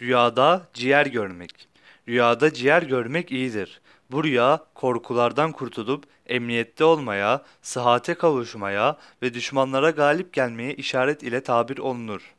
Rüyada ciğer görmek. Rüyada ciğer görmek iyidir. Bu rüya korkulardan kurtulup emniyette olmaya, sıhhate kavuşmaya ve düşmanlara galip gelmeye işaret ile tabir olunur.